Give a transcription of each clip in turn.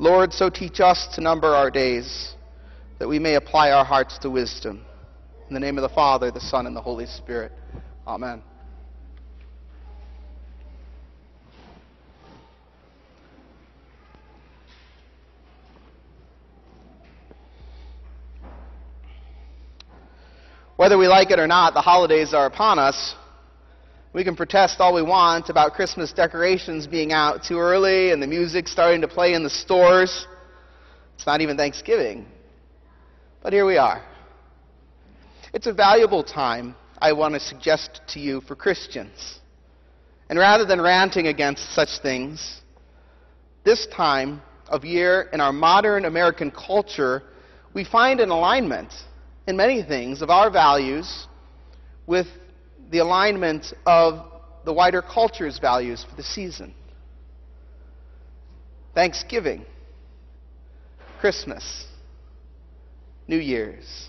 Lord, so teach us to number our days, that we may apply our hearts to wisdom. In the name of the Father, the Son, and the Holy Spirit. Amen. Whether we like it or not, the holidays are upon us. We can protest all we want about Christmas decorations being out too early and the music starting to play in the stores. It's not even Thanksgiving. But here we are. It's a valuable time, I want to suggest to you, for Christians. And rather than ranting against such things, this time of year in our modern American culture, we find an alignment in many things of our values with the alignment of the wider culture's values for the season. Thanksgiving, Christmas, New Year's.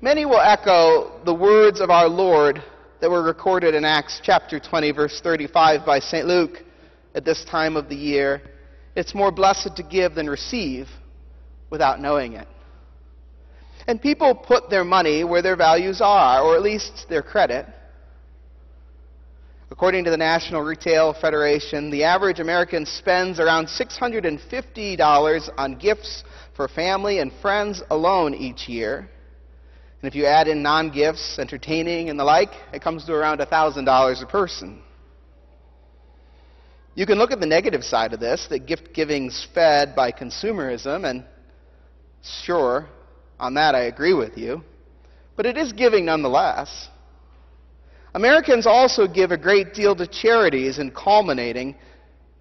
Many will echo the words of our Lord that were recorded in Acts chapter 20, verse 35 by St. Luke at this time of the year. It's more blessed to give than receive without knowing it. And people put their money where their values are, or at least their credit. According to the National Retail Federation, the average American spends around $650 on gifts for family and friends alone each year. And if you add in non gifts, entertaining, and the like, it comes to around $1,000 a person. You can look at the negative side of this that gift giving's fed by consumerism, and sure, on that, I agree with you. But it is giving nonetheless. Americans also give a great deal to charities and culminating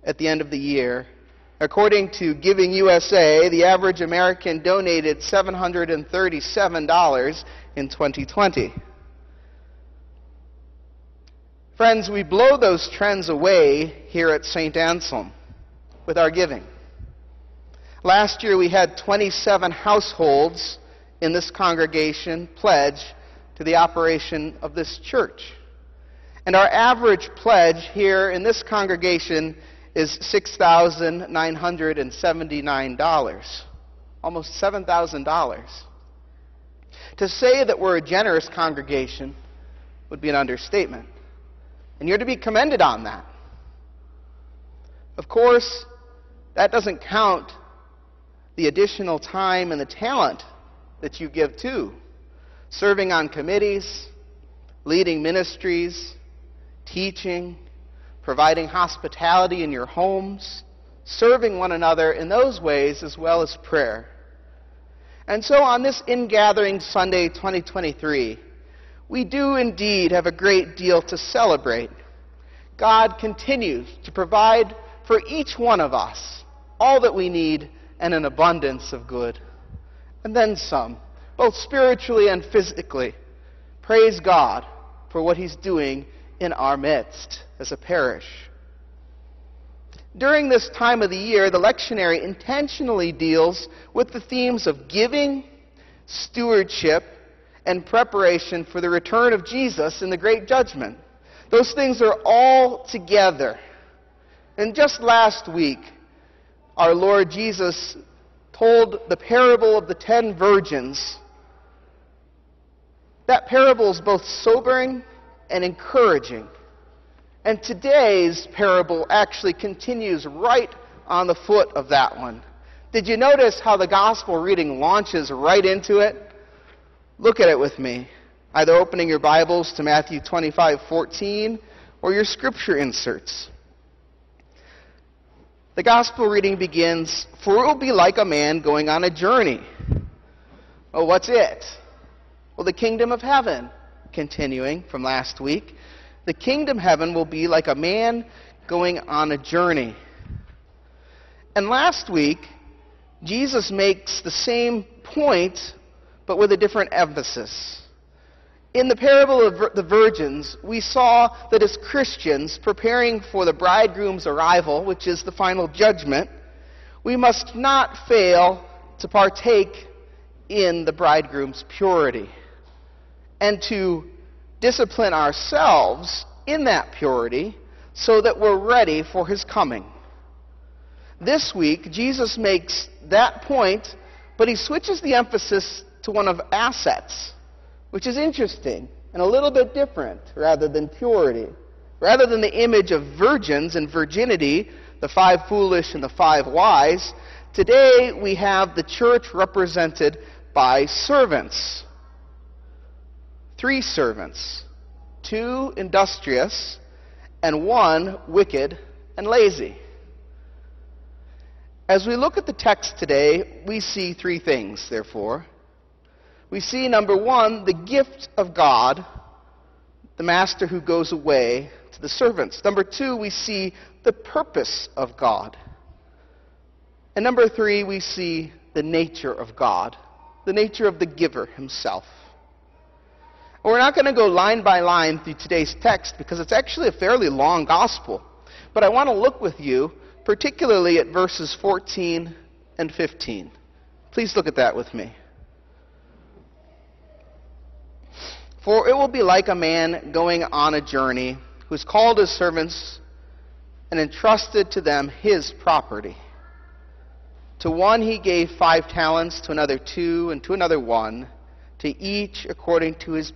at the end of the year. According to Giving USA, the average American donated $737 in 2020. Friends, we blow those trends away here at St. Anselm with our giving. Last year we had 27 households in this congregation pledge to the operation of this church. And our average pledge here in this congregation is $6,979, almost $7,000. To say that we're a generous congregation would be an understatement. And you're to be commended on that. Of course, that doesn't count the additional time and the talent that you give to serving on committees, leading ministries, teaching, providing hospitality in your homes, serving one another in those ways as well as prayer. And so on this ingathering Sunday 2023, we do indeed have a great deal to celebrate. God continues to provide for each one of us all that we need and an abundance of good and then some, both spiritually and physically. Praise God for what He's doing in our midst as a parish. During this time of the year, the lectionary intentionally deals with the themes of giving, stewardship, and preparation for the return of Jesus in the great judgment. Those things are all together. And just last week, our Lord Jesus told the parable of the ten virgins, that parable is both sobering and encouraging. And today's parable actually continues right on the foot of that one. Did you notice how the gospel reading launches right into it? Look at it with me. Either opening your Bibles to Matthew 25:14 or your scripture inserts. The gospel reading begins, For it will be like a man going on a journey. Oh, what's it? Well, the kingdom of heaven. Continuing from last week, the kingdom heaven will be like a man going on a journey. And last week, Jesus makes the same point, but with a different emphasis. In the parable of the virgins, we saw that as Christians preparing for the bridegroom's arrival, which is the final judgment, we must not fail to partake in the bridegroom's purity and to discipline ourselves in that purity so that we're ready for his coming. This week, Jesus makes that point, but he switches the emphasis to one of assets, which is interesting and a little bit different rather than purity. Rather than the image of virgins and virginity, the five foolish and the five wise, today we have the church represented by servants. Three servants, two industrious, and one wicked and lazy. As we look at the text today, we see three things, therefore. We see, number one, the gift of God, the master who goes away to the servants. Number two, we see the purpose of God. And number three, we see the nature of God, the nature of the giver himself. We're not going to go line by line through today's text because it's actually a fairly long gospel. But I want to look with you particularly at verses 14 and 15. Please look at that with me. For it will be like a man going on a journey who's called his servants and entrusted to them his property. To one he gave five talents, to another two, and to another one, to each according to his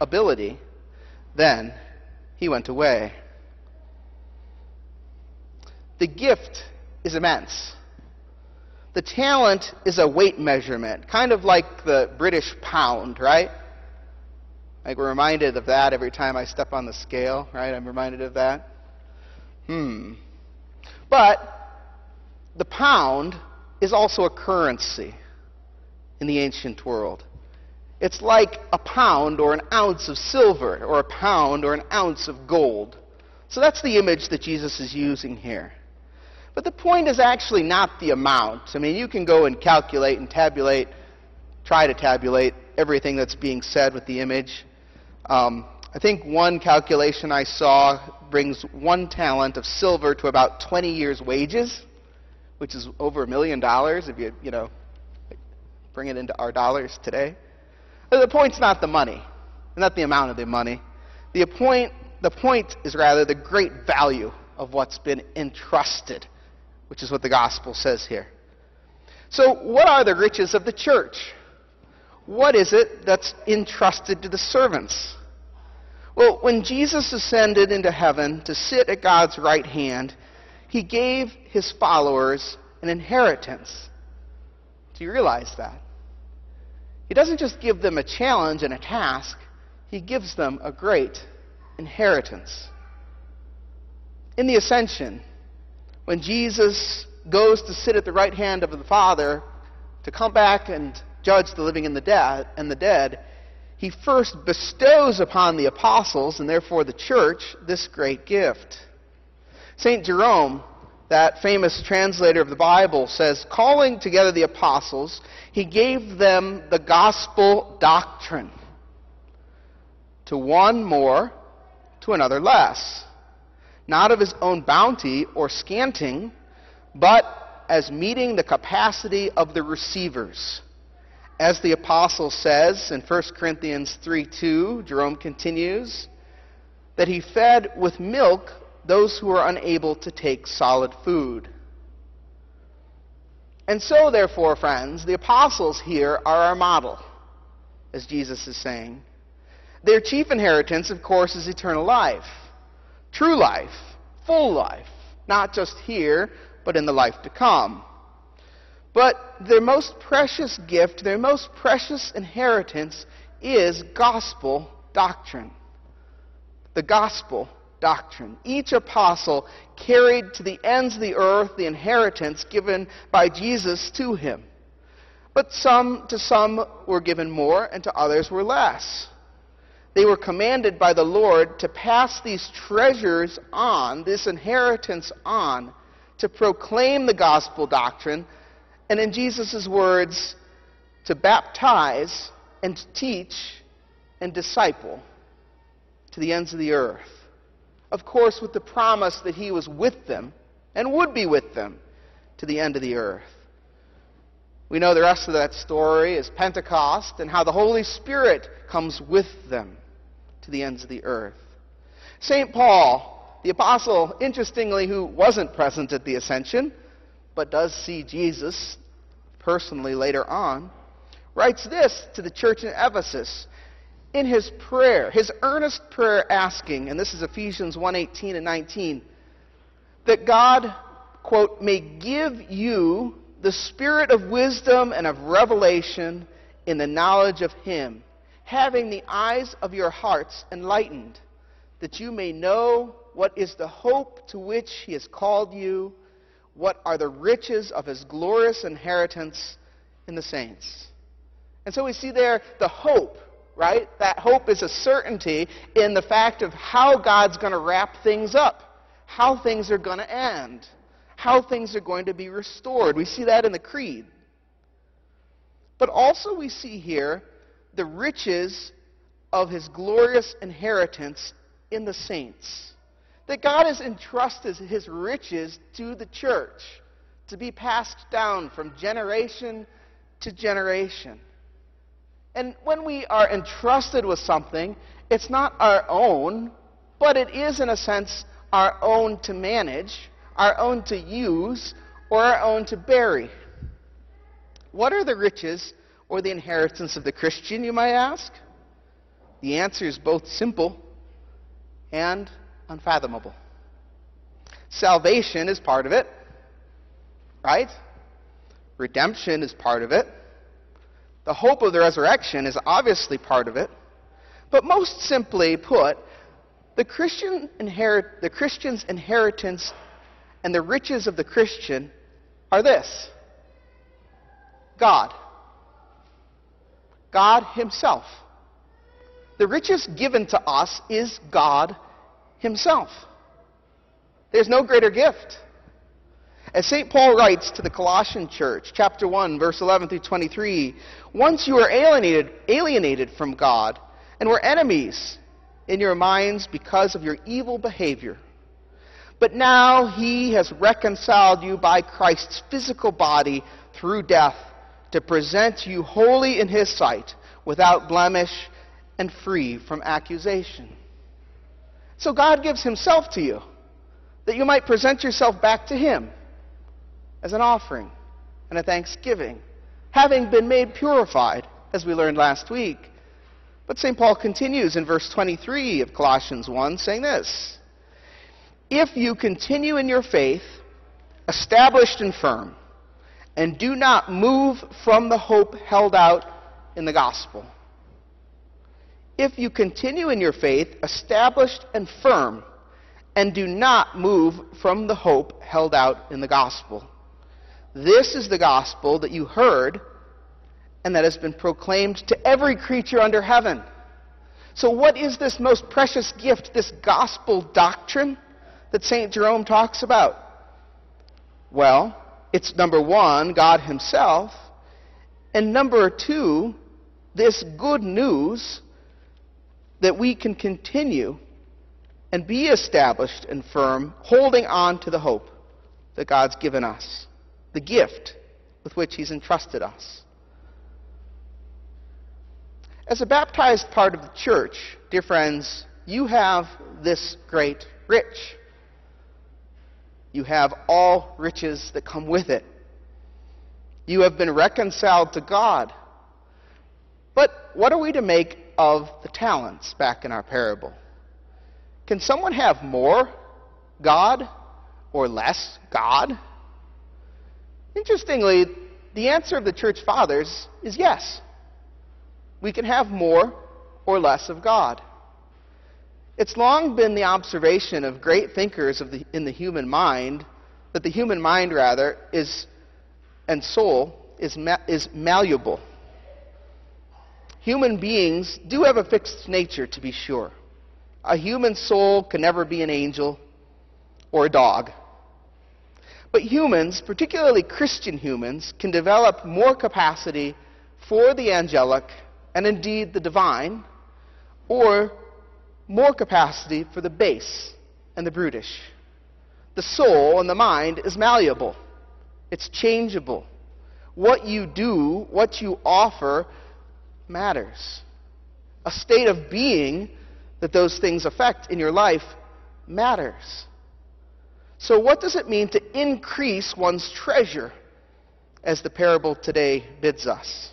ability. Then he went away. The gift is immense. The talent is a weight measurement, kind of like the British pound, right? Like we're reminded of that every time I step on the scale, right? I'm reminded of that. Hmm. But the pound is also a currency in the ancient world. It's like a pound or an ounce of silver, or a pound or an ounce of gold. So that's the image that Jesus is using here. But the point is actually not the amount. I mean, you can go and calculate and tabulate, try to tabulate everything that's being said with the image. Um, I think one calculation I saw brings one talent of silver to about 20 years' wages, which is over a million dollars if you, you know, bring it into our dollars today. The point's not the money, not the amount of the money. The point, the point is rather the great value of what's been entrusted, which is what the gospel says here. So, what are the riches of the church? What is it that's entrusted to the servants? Well, when Jesus ascended into heaven to sit at God's right hand, he gave his followers an inheritance. Do you realize that? He doesn't just give them a challenge and a task, he gives them a great inheritance. In the ascension, when Jesus goes to sit at the right hand of the Father to come back and judge the living and the dead, and the dead, he first bestows upon the apostles and therefore the church this great gift. St. Jerome that famous translator of the Bible, says, calling together the apostles, he gave them the gospel doctrine. To one more, to another less. Not of his own bounty or scanting, but as meeting the capacity of the receivers. As the apostle says in 1 Corinthians 3 2, Jerome continues, that he fed with milk those who were unable to take solid food. And so, therefore, friends, the apostles here are our model, as Jesus is saying. Their chief inheritance, of course, is eternal life, true life, full life, not just here, but in the life to come. But their most precious gift, their most precious inheritance, is gospel doctrine. The gospel doctrine. Each apostle carried to the ends of the earth the inheritance given by Jesus to him. But some to some were given more and to others were less. They were commanded by the Lord to pass these treasures on, this inheritance on, to proclaim the gospel doctrine, and in Jesus' words, to baptize and to teach and disciple to the ends of the earth of course, with the promise that he was with them and would be with them to the end of the earth. We know the rest of that story is Pentecost and how the Holy Spirit comes with them to the ends of the earth. St. Paul, the apostle, interestingly, who wasn't present at the ascension, but does see Jesus personally later on, writes this to the church in Ephesus. In his prayer, his earnest prayer asking, and this is Ephesians 1:18 and 19, that God, quote, may give you the spirit of wisdom and of revelation in the knowledge of him, having the eyes of your hearts enlightened, that you may know what is the hope to which he has called you, what are the riches of his glorious inheritance in the saints. And so we see there the hope right? That hope is a certainty in the fact of how God's going to wrap things up, how things are going to end, how things are going to be restored. We see that in the Creed. But also, we see here the riches of his glorious inheritance in the saints. That God has entrusted his riches to the church to be passed down from generation to generation. And when we are entrusted with something, it's not our own, but it is, in a sense, our own to manage, our own to use, or our own to bury. What are the riches or the inheritance of the Christian, you might ask? The answer is both simple and unfathomable. Salvation is part of it, right? Redemption is part of it. The hope of the resurrection is obviously part of it. But most simply put, the, Christian inherit, the Christian's inheritance and the riches of the Christian are this God. God Himself. The riches given to us is God Himself. There's no greater gift. As St. Paul writes to the Colossian church, chapter 1, verse 11 through 23, once you were alienated, alienated from God and were enemies in your minds because of your evil behavior. But now he has reconciled you by Christ's physical body through death to present you holy in his sight, without blemish and free from accusation. So God gives himself to you that you might present yourself back to him as an offering and a thanksgiving, having been made purified, as we learned last week. But St. Paul continues in verse 23 of Colossians 1, saying this If you continue in your faith, established and firm, and do not move from the hope held out in the gospel. If you continue in your faith, established and firm, and do not move from the hope held out in the gospel. This is the gospel that you heard and that has been proclaimed to every creature under heaven. So, what is this most precious gift, this gospel doctrine that St. Jerome talks about? Well, it's number one, God Himself, and number two, this good news that we can continue and be established and firm, holding on to the hope that God's given us the gift with which He's entrusted us. As a baptized part of the church, dear friends, you have this great rich. You have all riches that come with it. You have been reconciled to God. But what are we to make of the talents back in our parable? Can someone have more God or less God? Interestingly, the answer of the church fathers is yes. We can have more or less of God. It's long been the observation of great thinkers of the, in the human mind that the human mind, rather, is and soul is, ma- is malleable. Human beings do have a fixed nature, to be sure. A human soul can never be an angel or a dog. But humans, particularly Christian humans, can develop more capacity for the angelic and indeed the divine, or more capacity for the base and the brutish. The soul and the mind is malleable, it's changeable. What you do, what you offer, matters. A state of being that those things affect in your life matters. So, what does it mean to increase one's treasure, as the parable today bids us?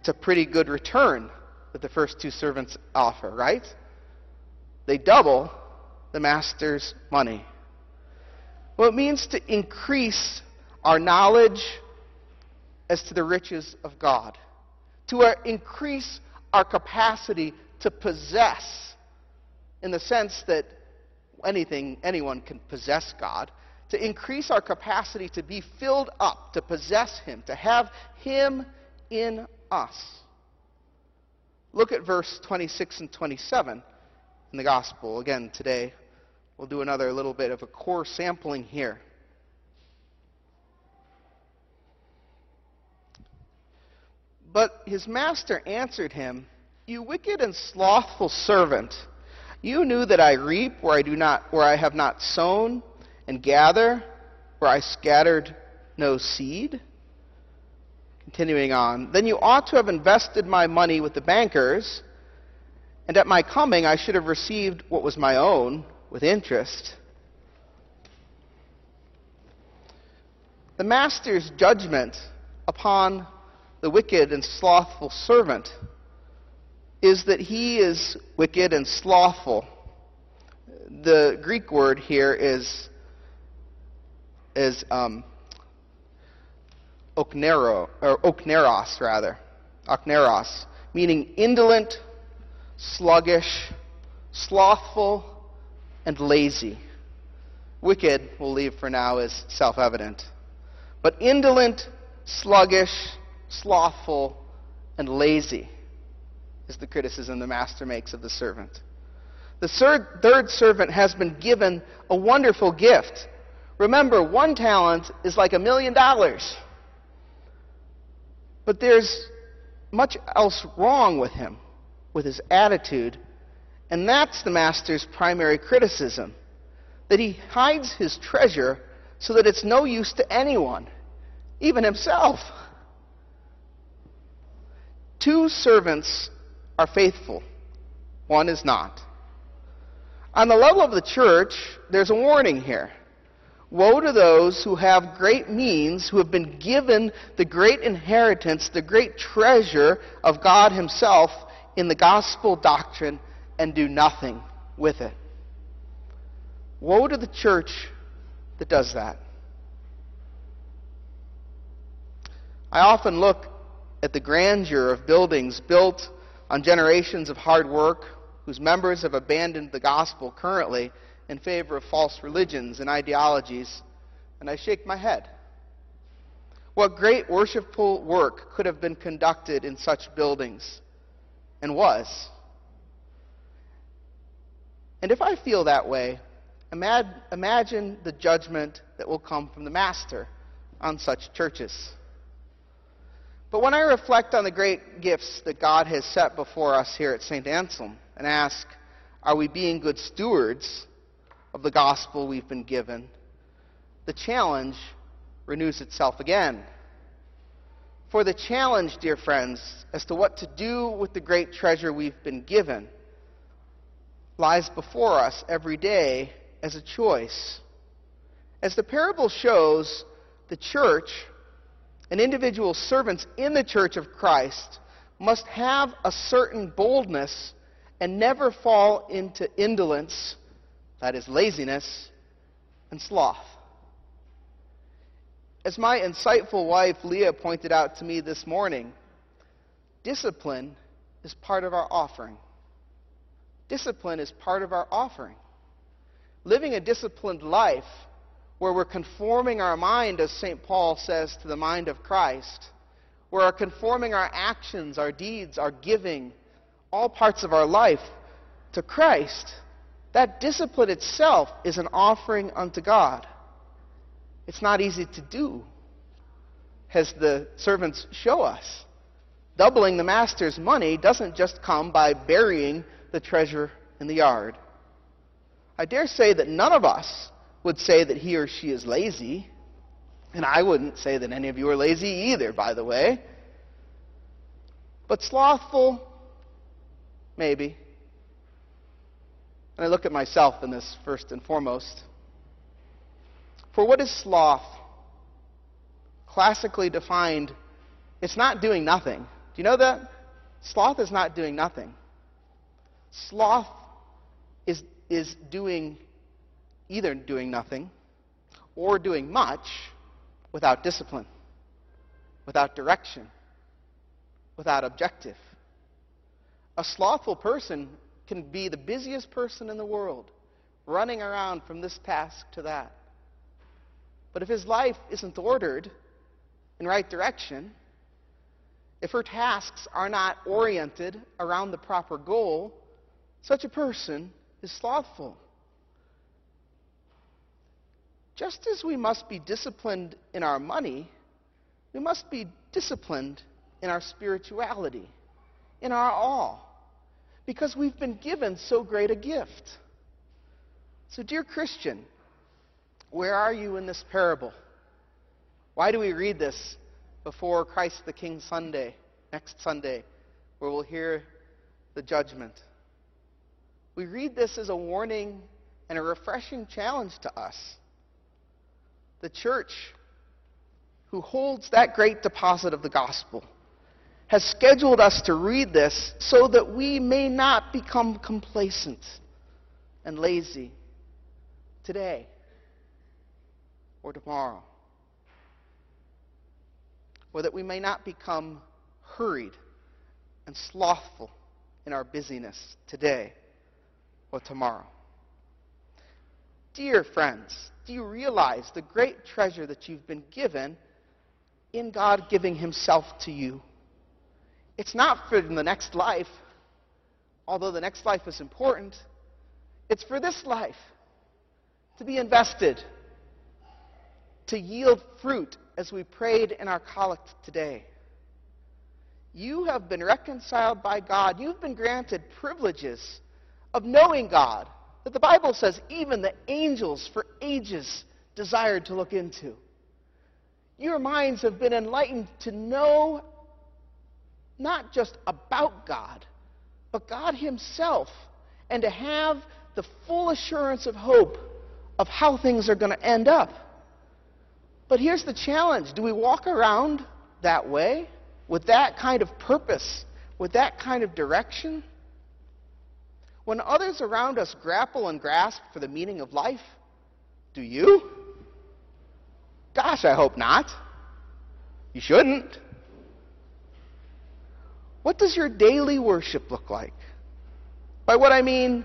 It's a pretty good return that the first two servants offer, right? They double the master's money. Well, it means to increase our knowledge as to the riches of God, to uh, increase our capacity to possess, in the sense that anything, anyone can possess God, to increase our capacity to be filled up, to possess Him, to have Him in us. Look at verse 26 and 27 in the Gospel. Again, today we'll do another little bit of a core sampling here. But his master answered him, You wicked and slothful servant, you knew that I reap where I do not where I have not sown, and gather where I scattered no seed. Continuing on, then you ought to have invested my money with the bankers, and at my coming I should have received what was my own with interest. The master's judgment upon the wicked and slothful servant is that he is wicked and slothful. The Greek word here is is um, oknero or okneros rather, okneros, meaning indolent, sluggish, slothful, and lazy. Wicked, we'll leave for now, is self-evident, but indolent, sluggish, slothful, and lazy is the criticism the master makes of the servant. The third, servant has been given a wonderful gift. Remember, one talent is like a million dollars. But there's much else wrong with him, with his attitude, and that's the master's primary criticism that he hides his treasure so that it's no use to anyone, even himself. Two servants are faithful, one is not. On the level of the church, there's a warning here. Woe to those who have great means, who have been given the great inheritance, the great treasure of God Himself in the gospel doctrine, and do nothing with it. Woe to the church that does that. I often look at the grandeur of buildings built on generations of hard work whose members have abandoned the gospel currently in favor of false religions and ideologies, and I shake my head. What great worshipful work could have been conducted in such buildings and was. And if I feel that way, imagine the judgment that will come from the Master on such churches. But when I reflect on the great gifts that God has set before us here at St. Anselm and ask, are we being good stewards of the gospel we've been given? The challenge renews itself again. For the challenge, dear friends, as to what to do with the great treasure we've been given lies before us every day as a choice. As the parable shows, the church and individual servants in the church of Christ must have a certain boldness and never fall into indolence, that is, laziness, and sloth. As my insightful wife Leah pointed out to me this morning, discipline is part of our offering. Discipline is part of our offering. Living a disciplined life where we're conforming our mind, as St. Paul says, to the mind of Christ, where we're conforming our actions, our deeds, our giving, all parts of our life to Christ, that discipline itself is an offering unto God. It's not easy to do, as the servants show us. Doubling the master's money doesn't just come by burying the treasure in the yard. I dare say that none of us would say that he or she is lazy. And I wouldn't say that any of you are lazy either, by the way. But slothful, maybe. And I look at myself in this first and foremost. For what is sloth? Classically defined, it's not doing nothing. Do you know that? Sloth is not doing nothing. Sloth is, is doing either doing nothing or doing much without discipline, without direction, without objective. A slothful person can be the busiest person in the world, running around from this task to that. But if his life isn't ordered in right direction, if her tasks are not oriented around the proper goal, such a person is slothful. Just as we must be disciplined in our money, we must be disciplined in our spirituality, in our all, because we've been given so great a gift. So, dear Christian, where are you in this parable? Why do we read this before Christ the King Sunday, next Sunday, where we'll hear the judgment? We read this as a warning and a refreshing challenge to us. The church, who holds that great deposit of the gospel, has scheduled us to read this so that we may not become complacent and lazy today or tomorrow, or that we may not become hurried and slothful in our busyness today or tomorrow. Dear friends, do you realize the great treasure that you've been given in God giving Himself to you? It's not for the next life, although the next life is important. It's for this life to be invested, to yield fruit as we prayed in our collect today. You have been reconciled by God. You've been granted privileges of knowing God that the Bible says even the angels for ages desired to look into. Your minds have been enlightened to know not just about God, but God Himself, and to have the full assurance of hope of how things are going to end up. But here's the challenge do we walk around that way, with that kind of purpose, with that kind of direction? When others around us grapple and grasp for the meaning of life, do you? Gosh, I hope not. You shouldn't. What does your daily worship look like? By what I mean,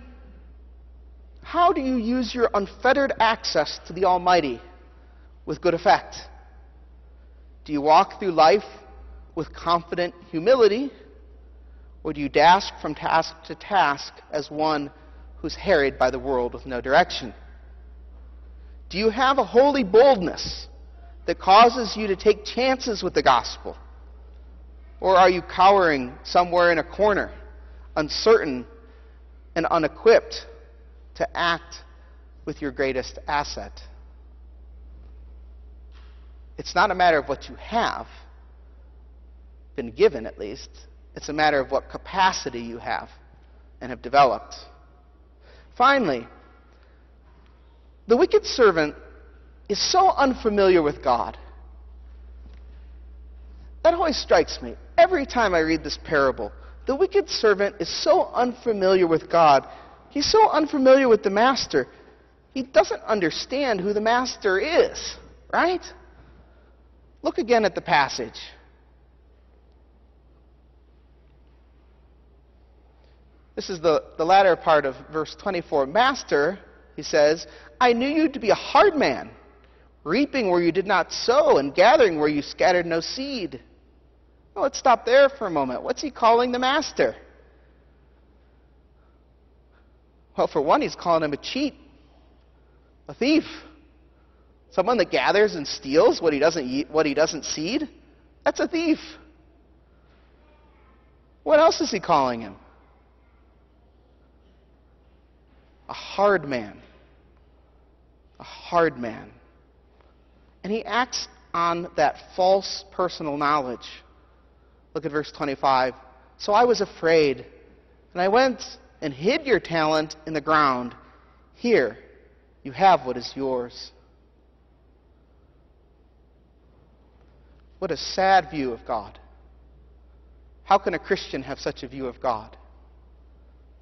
how do you use your unfettered access to the Almighty with good effect? Do you walk through life with confident humility? Or do you dash from task to task as one who's harried by the world with no direction? Do you have a holy boldness that causes you to take chances with the gospel? Or are you cowering somewhere in a corner, uncertain and unequipped to act with your greatest asset? It's not a matter of what you have, been given at least. It's a matter of what capacity you have and have developed. Finally, the wicked servant is so unfamiliar with God. That always strikes me. Every time I read this parable, the wicked servant is so unfamiliar with God. He's so unfamiliar with the master. He doesn't understand who the master is, right? Look again at the passage. This is the, the latter part of verse 24. Master, he says, I knew you to be a hard man, reaping where you did not sow, and gathering where you scattered no seed. Well, let's stop there for a moment. What's he calling the master? Well, for one, he's calling him a cheat, a thief, someone that gathers and steals what he doesn't, eat, what he doesn't seed. That's a thief. What else is he calling him? a hard man. A hard man. And he acts on that false personal knowledge. Look at verse 25. So I was afraid, and I went and hid your talent in the ground. Here, you have what is yours. What a sad view of God. How can a Christian have such a view of God?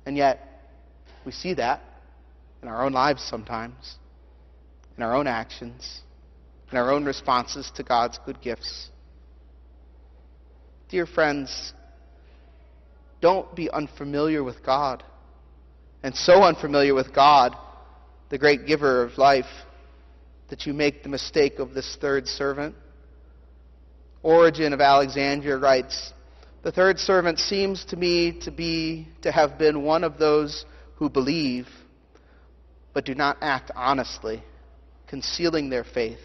And yet, we see that in our own lives sometimes, in our own actions, in our own responses to God's good gifts. Dear friends, don't be unfamiliar with God. And so unfamiliar with God, the great giver of life, that you make the mistake of this third servant. Origen of Alexandria writes, the third servant seems to me to be to have been one of those who believe but do not act honestly, concealing their faith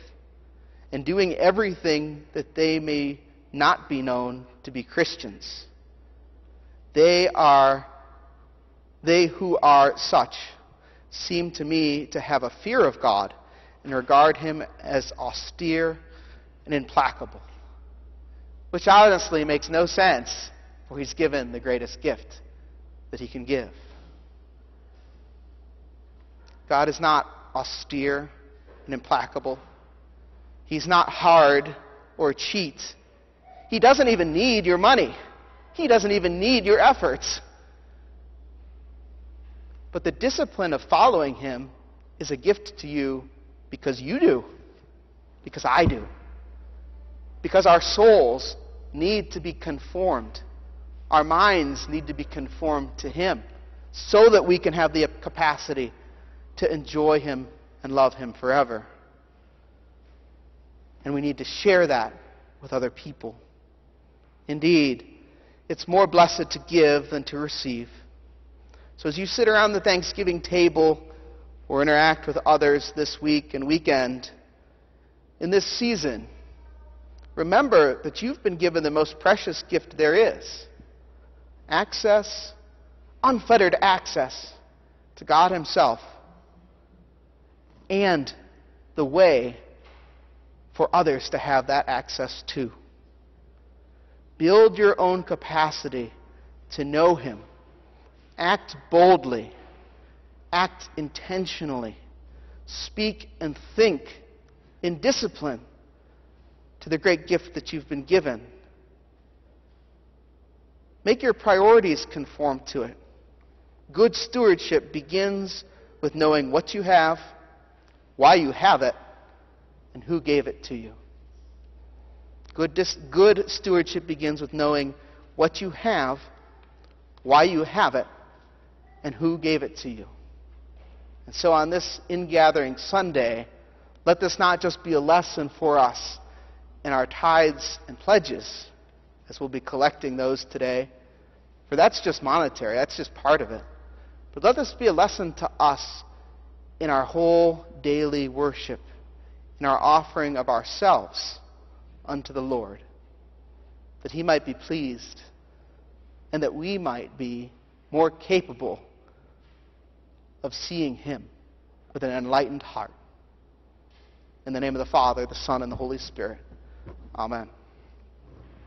and doing everything that they may not be known to be Christians. They are they who are such seem to me to have a fear of God and regard him as austere and implacable which honestly makes no sense, for he's given the greatest gift that he can give. God is not austere and implacable. He's not hard or cheat. He doesn't even need your money. He doesn't even need your efforts. But the discipline of following him is a gift to you because you do, because I do because our souls need to be conformed. Our minds need to be conformed to Him so that we can have the capacity to enjoy Him and love Him forever. And we need to share that with other people. Indeed, it's more blessed to give than to receive. So as you sit around the Thanksgiving table or interact with others this week and weekend, in this season, remember that you've been given the most precious gift there is access, unfettered access to God Himself, and the way for others to have that access too. Build your own capacity to know Him. Act boldly. Act intentionally. Speak and think in discipline to the great gift that you've been given. Make your priorities conform to it. Good stewardship begins with knowing what you have, why you have it, and who gave it to you. Good, dis- good stewardship begins with knowing what you have, why you have it, and who gave it to you. And so on this ingathering Sunday, let this not just be a lesson for us in our tithes and pledges, as we'll be collecting those today. For that's just monetary, that's just part of it. But let this be a lesson to us in our whole daily worship, in our offering of ourselves unto the Lord, that He might be pleased and that we might be more capable of seeing Him with an enlightened heart. In the name of the Father, the Son, and the Holy Spirit. Amen.